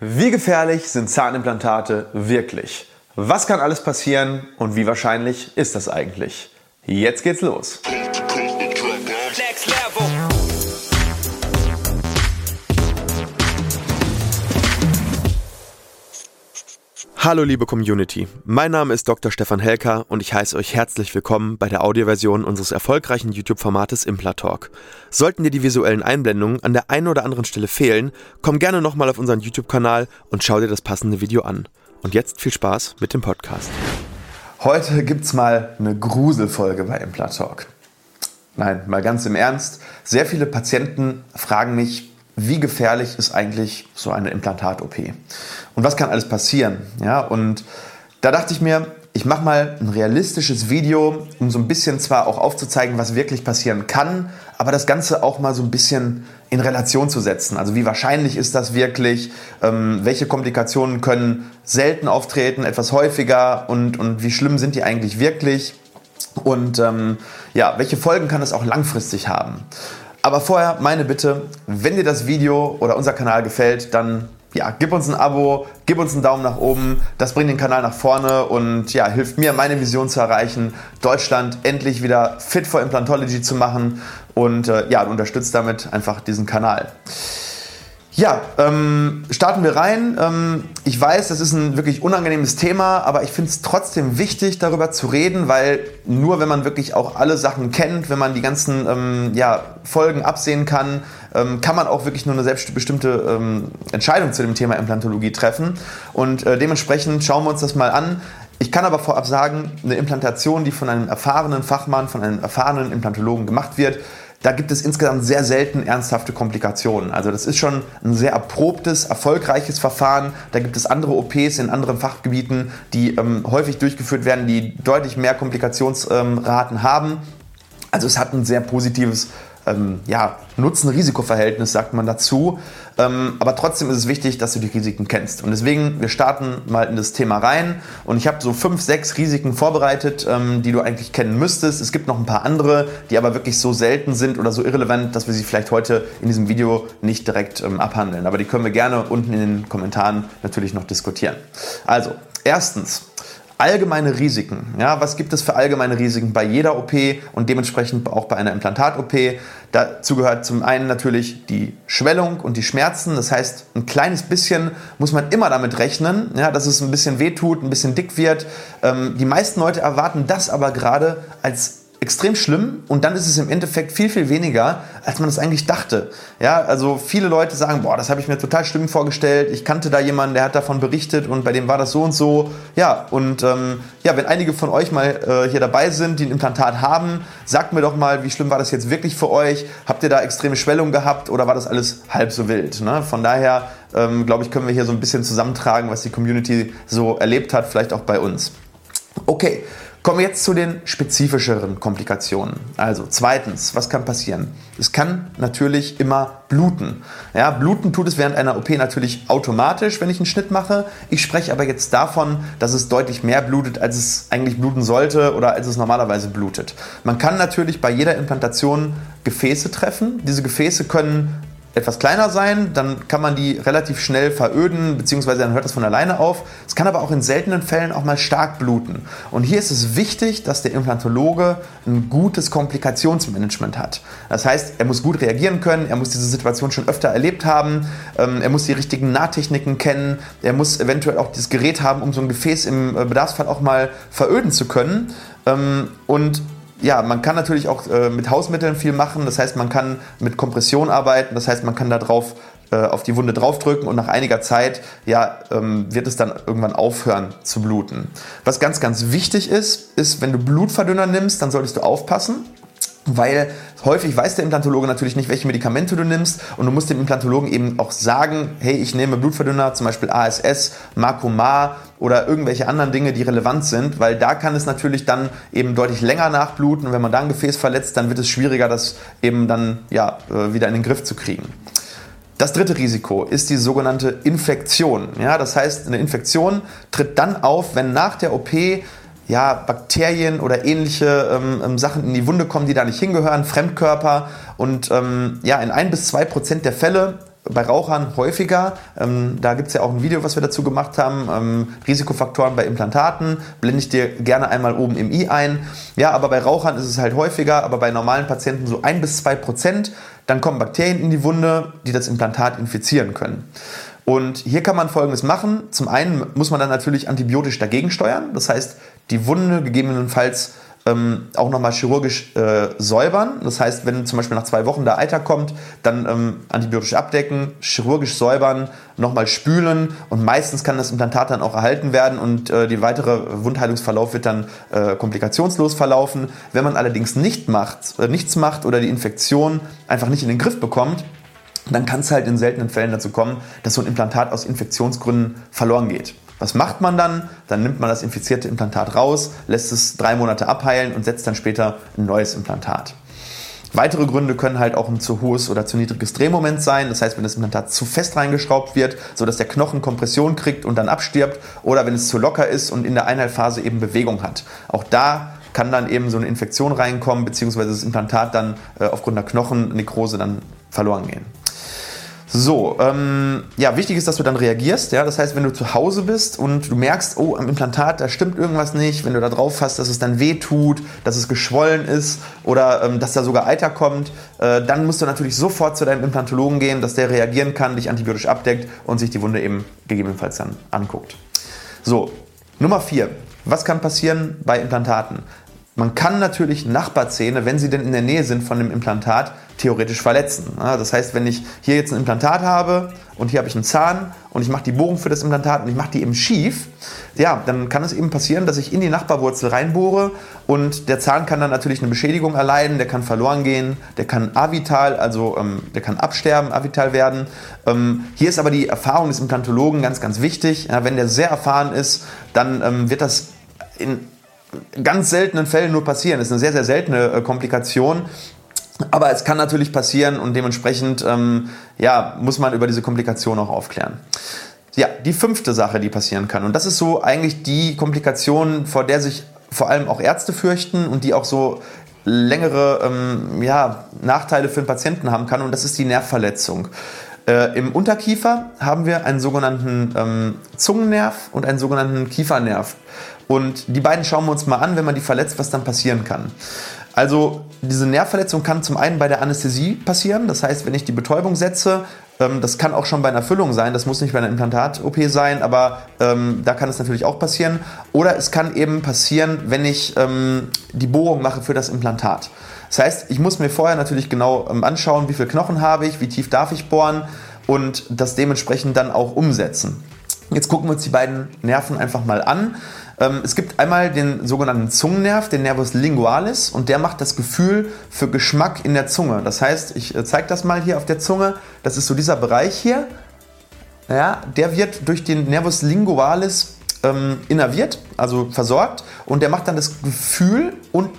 Wie gefährlich sind Zahnimplantate wirklich? Was kann alles passieren und wie wahrscheinlich ist das eigentlich? Jetzt geht's los. Hallo liebe Community, mein Name ist Dr. Stefan Helker und ich heiße euch herzlich willkommen bei der Audioversion unseres erfolgreichen YouTube-Formates Implatalk. Sollten dir die visuellen Einblendungen an der einen oder anderen Stelle fehlen, komm gerne nochmal auf unseren YouTube-Kanal und schau dir das passende Video an. Und jetzt viel Spaß mit dem Podcast. Heute gibt's mal eine Gruselfolge bei Implatalk. Nein, mal ganz im Ernst. Sehr viele Patienten fragen mich, wie gefährlich ist eigentlich so eine Implantat-OP? Und was kann alles passieren? Ja, und da dachte ich mir, ich mache mal ein realistisches Video, um so ein bisschen zwar auch aufzuzeigen, was wirklich passieren kann, aber das Ganze auch mal so ein bisschen in Relation zu setzen. Also wie wahrscheinlich ist das wirklich? Ähm, welche Komplikationen können selten auftreten, etwas häufiger und, und wie schlimm sind die eigentlich wirklich? Und ähm, ja, welche Folgen kann es auch langfristig haben? Aber vorher meine Bitte, wenn dir das Video oder unser Kanal gefällt, dann ja, gib uns ein Abo, gib uns einen Daumen nach oben. Das bringt den Kanal nach vorne und ja, hilft mir, meine Vision zu erreichen, Deutschland endlich wieder fit for Implantology zu machen und äh, ja, unterstützt damit einfach diesen Kanal. Ja, ähm, starten wir rein. Ähm, ich weiß, das ist ein wirklich unangenehmes Thema, aber ich finde es trotzdem wichtig, darüber zu reden, weil nur wenn man wirklich auch alle Sachen kennt, wenn man die ganzen ähm, ja, Folgen absehen kann, ähm, kann man auch wirklich nur eine selbstbestimmte ähm, Entscheidung zu dem Thema Implantologie treffen. Und äh, dementsprechend schauen wir uns das mal an. Ich kann aber vorab sagen, eine Implantation, die von einem erfahrenen Fachmann, von einem erfahrenen Implantologen gemacht wird, da gibt es insgesamt sehr selten ernsthafte Komplikationen. Also das ist schon ein sehr erprobtes, erfolgreiches Verfahren. Da gibt es andere OPs in anderen Fachgebieten, die ähm, häufig durchgeführt werden, die deutlich mehr Komplikationsraten ähm, haben. Also es hat ein sehr positives ähm, ja, Nutzen-Risiko-Verhältnis, sagt man dazu. Ähm, aber trotzdem ist es wichtig, dass du die Risiken kennst. Und deswegen, wir starten mal in das Thema rein. Und ich habe so fünf, sechs Risiken vorbereitet, ähm, die du eigentlich kennen müsstest. Es gibt noch ein paar andere, die aber wirklich so selten sind oder so irrelevant, dass wir sie vielleicht heute in diesem Video nicht direkt ähm, abhandeln. Aber die können wir gerne unten in den Kommentaren natürlich noch diskutieren. Also, erstens, Allgemeine Risiken. Ja, was gibt es für allgemeine Risiken bei jeder OP und dementsprechend auch bei einer Implantat-OP? Dazu gehört zum einen natürlich die Schwellung und die Schmerzen. Das heißt, ein kleines bisschen muss man immer damit rechnen, ja, dass es ein bisschen wehtut, ein bisschen dick wird. Ähm, die meisten Leute erwarten das aber gerade als extrem schlimm und dann ist es im Endeffekt viel, viel weniger, als man es eigentlich dachte. Ja, also viele Leute sagen, boah, das habe ich mir total schlimm vorgestellt. Ich kannte da jemanden, der hat davon berichtet und bei dem war das so und so. Ja, und ähm, ja, wenn einige von euch mal äh, hier dabei sind, die ein Implantat haben, sagt mir doch mal, wie schlimm war das jetzt wirklich für euch? Habt ihr da extreme Schwellung gehabt oder war das alles halb so wild? Ne? Von daher, ähm, glaube ich, können wir hier so ein bisschen zusammentragen, was die Community so erlebt hat, vielleicht auch bei uns. Okay, Kommen wir jetzt zu den spezifischeren Komplikationen. Also zweitens, was kann passieren? Es kann natürlich immer bluten. Ja, bluten tut es während einer OP natürlich automatisch, wenn ich einen Schnitt mache. Ich spreche aber jetzt davon, dass es deutlich mehr blutet, als es eigentlich bluten sollte oder als es normalerweise blutet. Man kann natürlich bei jeder Implantation Gefäße treffen. Diese Gefäße können etwas kleiner sein, dann kann man die relativ schnell veröden, beziehungsweise dann hört das von alleine auf. Es kann aber auch in seltenen Fällen auch mal stark bluten. Und hier ist es wichtig, dass der Implantologe ein gutes Komplikationsmanagement hat. Das heißt, er muss gut reagieren können, er muss diese Situation schon öfter erlebt haben, ähm, er muss die richtigen Nahtechniken kennen, er muss eventuell auch das Gerät haben, um so ein Gefäß im äh, Bedarfsfall auch mal veröden zu können. Ähm, und ja, man kann natürlich auch äh, mit Hausmitteln viel machen. Das heißt, man kann mit Kompression arbeiten. Das heißt, man kann da drauf äh, auf die Wunde draufdrücken und nach einiger Zeit ja, ähm, wird es dann irgendwann aufhören zu bluten. Was ganz, ganz wichtig ist, ist, wenn du Blutverdünner nimmst, dann solltest du aufpassen weil häufig weiß der Implantologe natürlich nicht, welche Medikamente du nimmst und du musst dem Implantologen eben auch sagen, hey, ich nehme Blutverdünner, zum Beispiel ASS, Marcomar oder irgendwelche anderen Dinge, die relevant sind, weil da kann es natürlich dann eben deutlich länger nachbluten und wenn man da ein Gefäß verletzt, dann wird es schwieriger, das eben dann ja, äh, wieder in den Griff zu kriegen. Das dritte Risiko ist die sogenannte Infektion. Ja, das heißt, eine Infektion tritt dann auf, wenn nach der OP ja, Bakterien oder ähnliche ähm, ähm, Sachen in die Wunde kommen, die da nicht hingehören, Fremdkörper. Und ähm, ja, in ein bis zwei Prozent der Fälle bei Rauchern häufiger. Ähm, da gibt es ja auch ein Video, was wir dazu gemacht haben. Ähm, Risikofaktoren bei Implantaten. Blende ich dir gerne einmal oben im i ein. Ja, aber bei Rauchern ist es halt häufiger, aber bei normalen Patienten so ein bis zwei Prozent. Dann kommen Bakterien in die Wunde, die das Implantat infizieren können. Und hier kann man Folgendes machen. Zum einen muss man dann natürlich antibiotisch dagegen steuern. Das heißt, die Wunde gegebenenfalls ähm, auch nochmal chirurgisch äh, säubern. Das heißt, wenn zum Beispiel nach zwei Wochen der Eiter kommt, dann ähm, antibiotisch abdecken, chirurgisch säubern, nochmal spülen und meistens kann das Implantat dann auch erhalten werden und äh, der weitere Wundheilungsverlauf wird dann äh, komplikationslos verlaufen. Wenn man allerdings nicht macht, äh, nichts macht oder die Infektion einfach nicht in den Griff bekommt, dann kann es halt in seltenen Fällen dazu kommen, dass so ein Implantat aus Infektionsgründen verloren geht. Was macht man dann? Dann nimmt man das infizierte Implantat raus, lässt es drei Monate abheilen und setzt dann später ein neues Implantat. Weitere Gründe können halt auch ein zu hohes oder zu niedriges Drehmoment sein. Das heißt, wenn das Implantat zu fest reingeschraubt wird, sodass der Knochen Kompression kriegt und dann abstirbt, oder wenn es zu locker ist und in der Einheilphase eben Bewegung hat. Auch da kann dann eben so eine Infektion reinkommen, beziehungsweise das Implantat dann äh, aufgrund der Knochennekrose dann verloren gehen. So, ähm, ja, wichtig ist, dass du dann reagierst. Ja? Das heißt, wenn du zu Hause bist und du merkst, oh, am Implantat, da stimmt irgendwas nicht, wenn du da drauf fasst, dass es dann weh tut, dass es geschwollen ist oder ähm, dass da sogar Eiter kommt, äh, dann musst du natürlich sofort zu deinem Implantologen gehen, dass der reagieren kann, dich antibiotisch abdeckt und sich die Wunde eben gegebenenfalls dann anguckt. So, Nummer vier. Was kann passieren bei Implantaten? Man kann natürlich Nachbarzähne, wenn sie denn in der Nähe sind von dem Implantat, theoretisch verletzen. Das heißt, wenn ich hier jetzt ein Implantat habe und hier habe ich einen Zahn und ich mache die Bohrung für das Implantat und ich mache die eben schief, ja, dann kann es eben passieren, dass ich in die Nachbarwurzel reinbohre und der Zahn kann dann natürlich eine Beschädigung erleiden, der kann verloren gehen, der kann avital, also ähm, der kann absterben, avital werden. Ähm, hier ist aber die Erfahrung des Implantologen ganz, ganz wichtig. Ja, wenn der sehr erfahren ist, dann ähm, wird das in ganz seltenen Fällen nur passieren. Das ist eine sehr, sehr seltene äh, Komplikation. Aber es kann natürlich passieren und dementsprechend ähm, ja, muss man über diese Komplikation auch aufklären. Ja, die fünfte Sache, die passieren kann. Und das ist so eigentlich die Komplikation, vor der sich vor allem auch Ärzte fürchten und die auch so längere ähm, ja, Nachteile für den Patienten haben kann. Und das ist die Nervverletzung. Äh, Im Unterkiefer haben wir einen sogenannten ähm, Zungennerv und einen sogenannten Kiefernerv. Und die beiden schauen wir uns mal an, wenn man die verletzt, was dann passieren kann. Also diese Nervverletzung kann zum einen bei der Anästhesie passieren. Das heißt, wenn ich die Betäubung setze, das kann auch schon bei einer Füllung sein. Das muss nicht bei einer Implantat-OP sein, aber ähm, da kann es natürlich auch passieren. Oder es kann eben passieren, wenn ich ähm, die Bohrung mache für das Implantat. Das heißt, ich muss mir vorher natürlich genau ähm, anschauen, wie viel Knochen habe ich, wie tief darf ich bohren und das dementsprechend dann auch umsetzen. Jetzt gucken wir uns die beiden Nerven einfach mal an. Ähm, es gibt einmal den sogenannten Zungennerv, den Nervus lingualis, und der macht das Gefühl für Geschmack in der Zunge. Das heißt, ich äh, zeige das mal hier auf der Zunge. Das ist so dieser Bereich hier. Ja, der wird durch den Nervus lingualis ähm, innerviert, also versorgt, und der macht dann das Gefühl und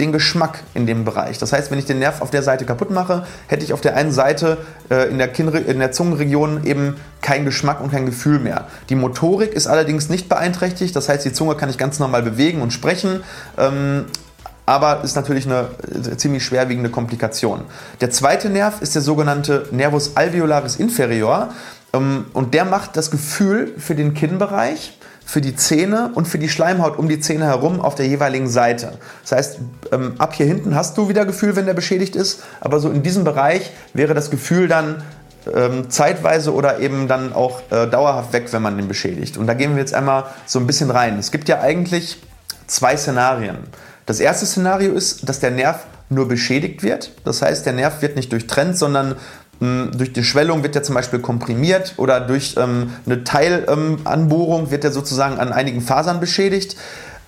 den Geschmack in dem Bereich. Das heißt, wenn ich den Nerv auf der Seite kaputt mache, hätte ich auf der einen Seite äh, in, der in der Zungenregion eben keinen Geschmack und kein Gefühl mehr. Die Motorik ist allerdings nicht beeinträchtigt, das heißt, die Zunge kann ich ganz normal bewegen und sprechen. Ähm, aber ist natürlich eine äh, ziemlich schwerwiegende Komplikation. Der zweite Nerv ist der sogenannte Nervus alveolaris inferior ähm, und der macht das Gefühl für den Kinnbereich für die Zähne und für die Schleimhaut um die Zähne herum auf der jeweiligen Seite. Das heißt, ähm, ab hier hinten hast du wieder Gefühl, wenn der beschädigt ist, aber so in diesem Bereich wäre das Gefühl dann ähm, zeitweise oder eben dann auch äh, dauerhaft weg, wenn man den beschädigt. Und da gehen wir jetzt einmal so ein bisschen rein. Es gibt ja eigentlich zwei Szenarien. Das erste Szenario ist, dass der Nerv nur beschädigt wird. Das heißt, der Nerv wird nicht durchtrennt, sondern durch die Schwellung wird er zum Beispiel komprimiert oder durch ähm, eine Teilanbohrung ähm, wird er sozusagen an einigen Fasern beschädigt.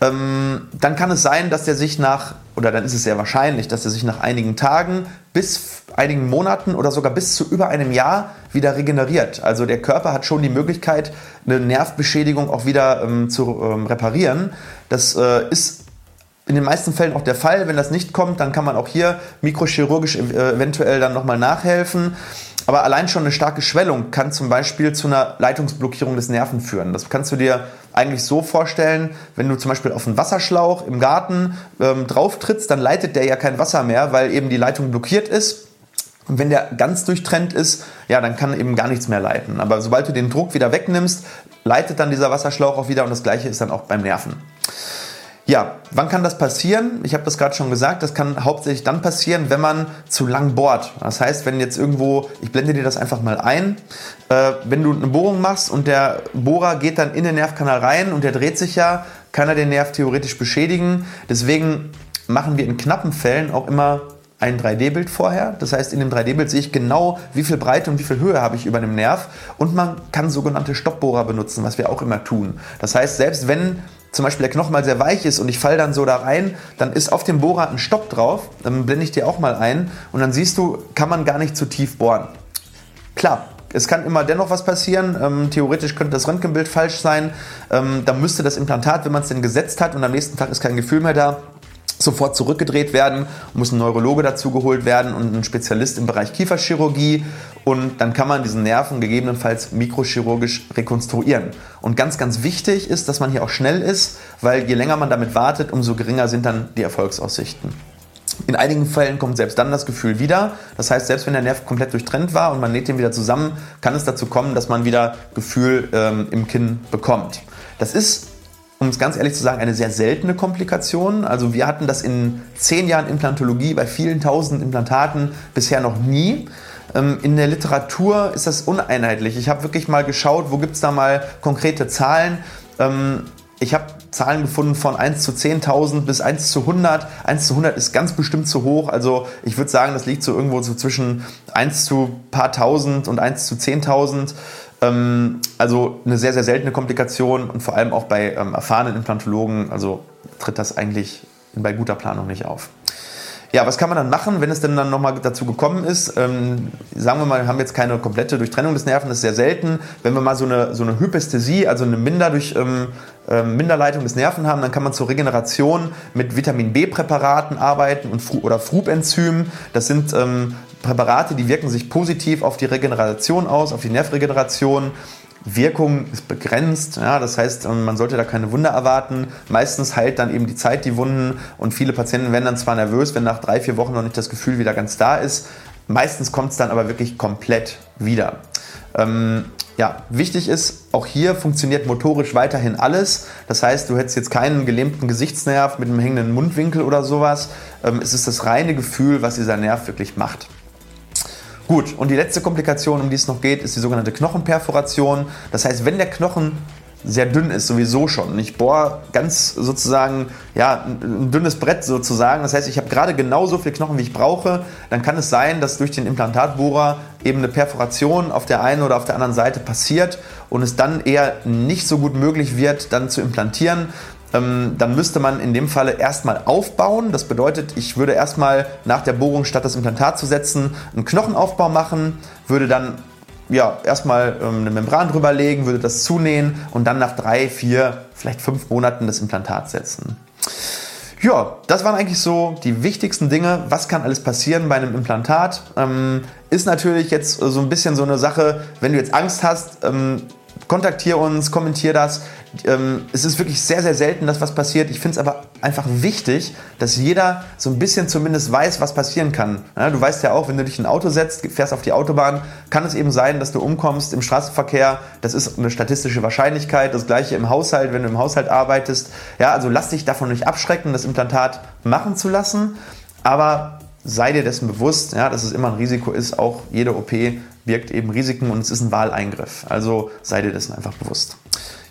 Ähm, dann kann es sein, dass er sich nach, oder dann ist es sehr wahrscheinlich, dass er sich nach einigen Tagen bis einigen Monaten oder sogar bis zu über einem Jahr wieder regeneriert. Also der Körper hat schon die Möglichkeit, eine Nervbeschädigung auch wieder ähm, zu ähm, reparieren. Das äh, ist in den meisten Fällen auch der Fall. Wenn das nicht kommt, dann kann man auch hier mikrochirurgisch äh, eventuell dann nochmal nachhelfen. Aber allein schon eine starke Schwellung kann zum Beispiel zu einer Leitungsblockierung des Nerven führen. Das kannst du dir eigentlich so vorstellen, wenn du zum Beispiel auf einen Wasserschlauch im Garten ähm, drauf trittst, dann leitet der ja kein Wasser mehr, weil eben die Leitung blockiert ist. Und wenn der ganz durchtrennt ist, ja, dann kann eben gar nichts mehr leiten. Aber sobald du den Druck wieder wegnimmst, leitet dann dieser Wasserschlauch auch wieder und das gleiche ist dann auch beim Nerven. Ja, wann kann das passieren? Ich habe das gerade schon gesagt, das kann hauptsächlich dann passieren, wenn man zu lang bohrt. Das heißt, wenn jetzt irgendwo, ich blende dir das einfach mal ein, äh, wenn du eine Bohrung machst und der Bohrer geht dann in den Nervkanal rein und der dreht sich ja, kann er den Nerv theoretisch beschädigen. Deswegen machen wir in knappen Fällen auch immer ein 3D-Bild vorher. Das heißt, in dem 3D-Bild sehe ich genau, wie viel Breite und wie viel Höhe habe ich über dem Nerv. Und man kann sogenannte Stoppbohrer benutzen, was wir auch immer tun. Das heißt, selbst wenn zum Beispiel der Knochen mal sehr weich ist und ich falle dann so da rein, dann ist auf dem Bohrer ein Stopp drauf. Dann blende ich dir auch mal ein und dann siehst du, kann man gar nicht zu tief bohren. Klar, es kann immer dennoch was passieren. Ähm, theoretisch könnte das Röntgenbild falsch sein. Ähm, dann müsste das Implantat, wenn man es denn gesetzt hat und am nächsten Tag ist kein Gefühl mehr da, sofort zurückgedreht werden, muss ein Neurologe dazu geholt werden und ein Spezialist im Bereich Kieferchirurgie und dann kann man diesen Nerven gegebenenfalls mikrochirurgisch rekonstruieren. Und ganz, ganz wichtig ist, dass man hier auch schnell ist, weil je länger man damit wartet, umso geringer sind dann die Erfolgsaussichten. In einigen Fällen kommt selbst dann das Gefühl wieder. Das heißt, selbst wenn der Nerv komplett durchtrennt war und man näht den wieder zusammen, kann es dazu kommen, dass man wieder Gefühl ähm, im Kinn bekommt. Das ist um es ganz ehrlich zu sagen, eine sehr seltene Komplikation. Also wir hatten das in zehn Jahren Implantologie bei vielen tausend Implantaten bisher noch nie. Ähm, in der Literatur ist das uneinheitlich. Ich habe wirklich mal geschaut, wo gibt es da mal konkrete Zahlen. Ähm, ich habe Zahlen gefunden von 1 zu 10.000 bis 1 zu 100. 1 zu 100 ist ganz bestimmt zu hoch. Also ich würde sagen, das liegt so irgendwo so zwischen 1 zu paar tausend und 1 zu 10.000. Ähm, also eine sehr, sehr seltene Komplikation und vor allem auch bei ähm, erfahrenen Implantologen, also tritt das eigentlich bei guter Planung nicht auf. Ja, was kann man dann machen, wenn es denn dann nochmal dazu gekommen ist? Ähm, sagen wir mal, wir haben jetzt keine komplette Durchtrennung des Nerven, das ist sehr selten. Wenn wir mal so eine, so eine Hypästhesie, also eine Minder durch, ähm, äh, Minderleitung des Nerven haben, dann kann man zur Regeneration mit Vitamin B-Präparaten arbeiten und, oder Frub-Enzymen. Das sind ähm, Präparate, die wirken sich positiv auf die Regeneration aus, auf die Nervregeneration. Wirkung ist begrenzt, ja, das heißt, man sollte da keine Wunder erwarten. Meistens heilt dann eben die Zeit die Wunden und viele Patienten werden dann zwar nervös, wenn nach drei, vier Wochen noch nicht das Gefühl wieder ganz da ist. Meistens kommt es dann aber wirklich komplett wieder. Ähm, ja, wichtig ist, auch hier funktioniert motorisch weiterhin alles. Das heißt, du hättest jetzt keinen gelähmten Gesichtsnerv mit einem hängenden Mundwinkel oder sowas. Ähm, es ist das reine Gefühl, was dieser Nerv wirklich macht. Gut, und die letzte Komplikation, um die es noch geht, ist die sogenannte Knochenperforation. Das heißt, wenn der Knochen sehr dünn ist, sowieso schon. Ich bohre ganz sozusagen, ja, ein dünnes Brett sozusagen. Das heißt, ich habe gerade genauso viel Knochen, wie ich brauche. Dann kann es sein, dass durch den Implantatbohrer eben eine Perforation auf der einen oder auf der anderen Seite passiert und es dann eher nicht so gut möglich wird, dann zu implantieren dann müsste man in dem Falle erstmal aufbauen. Das bedeutet, ich würde erstmal nach der Bohrung, statt das Implantat zu setzen, einen Knochenaufbau machen, würde dann ja, erstmal ähm, eine Membran drüber legen, würde das zunähen und dann nach drei, vier, vielleicht fünf Monaten das Implantat setzen. Ja, das waren eigentlich so die wichtigsten Dinge. Was kann alles passieren bei einem Implantat? Ähm, ist natürlich jetzt so ein bisschen so eine Sache, wenn du jetzt Angst hast, ähm, kontaktiere uns, kommentiere das. Ähm, es ist wirklich sehr, sehr selten, dass was passiert. Ich finde es aber einfach wichtig, dass jeder so ein bisschen zumindest weiß, was passieren kann. Ja, du weißt ja auch, wenn du dich in ein Auto setzt, fährst auf die Autobahn, kann es eben sein, dass du umkommst im Straßenverkehr. Das ist eine statistische Wahrscheinlichkeit. Das gleiche im Haushalt, wenn du im Haushalt arbeitest. Ja, also lass dich davon nicht abschrecken, das Implantat machen zu lassen. Aber sei dir dessen bewusst, ja, dass es immer ein Risiko ist. Auch jede OP birgt eben Risiken und es ist ein Wahleingriff. Also sei dir dessen einfach bewusst.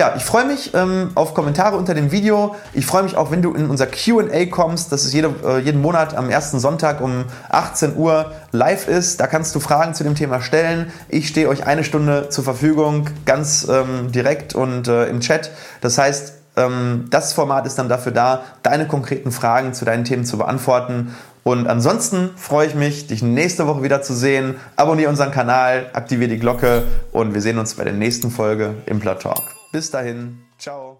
Ja, ich freue mich ähm, auf Kommentare unter dem Video. Ich freue mich auch, wenn du in unser QA kommst. Das ist jede, äh, jeden Monat am ersten Sonntag um 18 Uhr live ist. Da kannst du Fragen zu dem Thema stellen. Ich stehe euch eine Stunde zur Verfügung, ganz ähm, direkt und äh, im Chat. Das heißt, ähm, das Format ist dann dafür da, deine konkreten Fragen zu deinen Themen zu beantworten. Und ansonsten freue ich mich, dich nächste Woche wieder zu sehen. Abonniere unseren Kanal, aktiviere die Glocke und wir sehen uns bei der nächsten Folge im Talk. Bis dahin, ciao.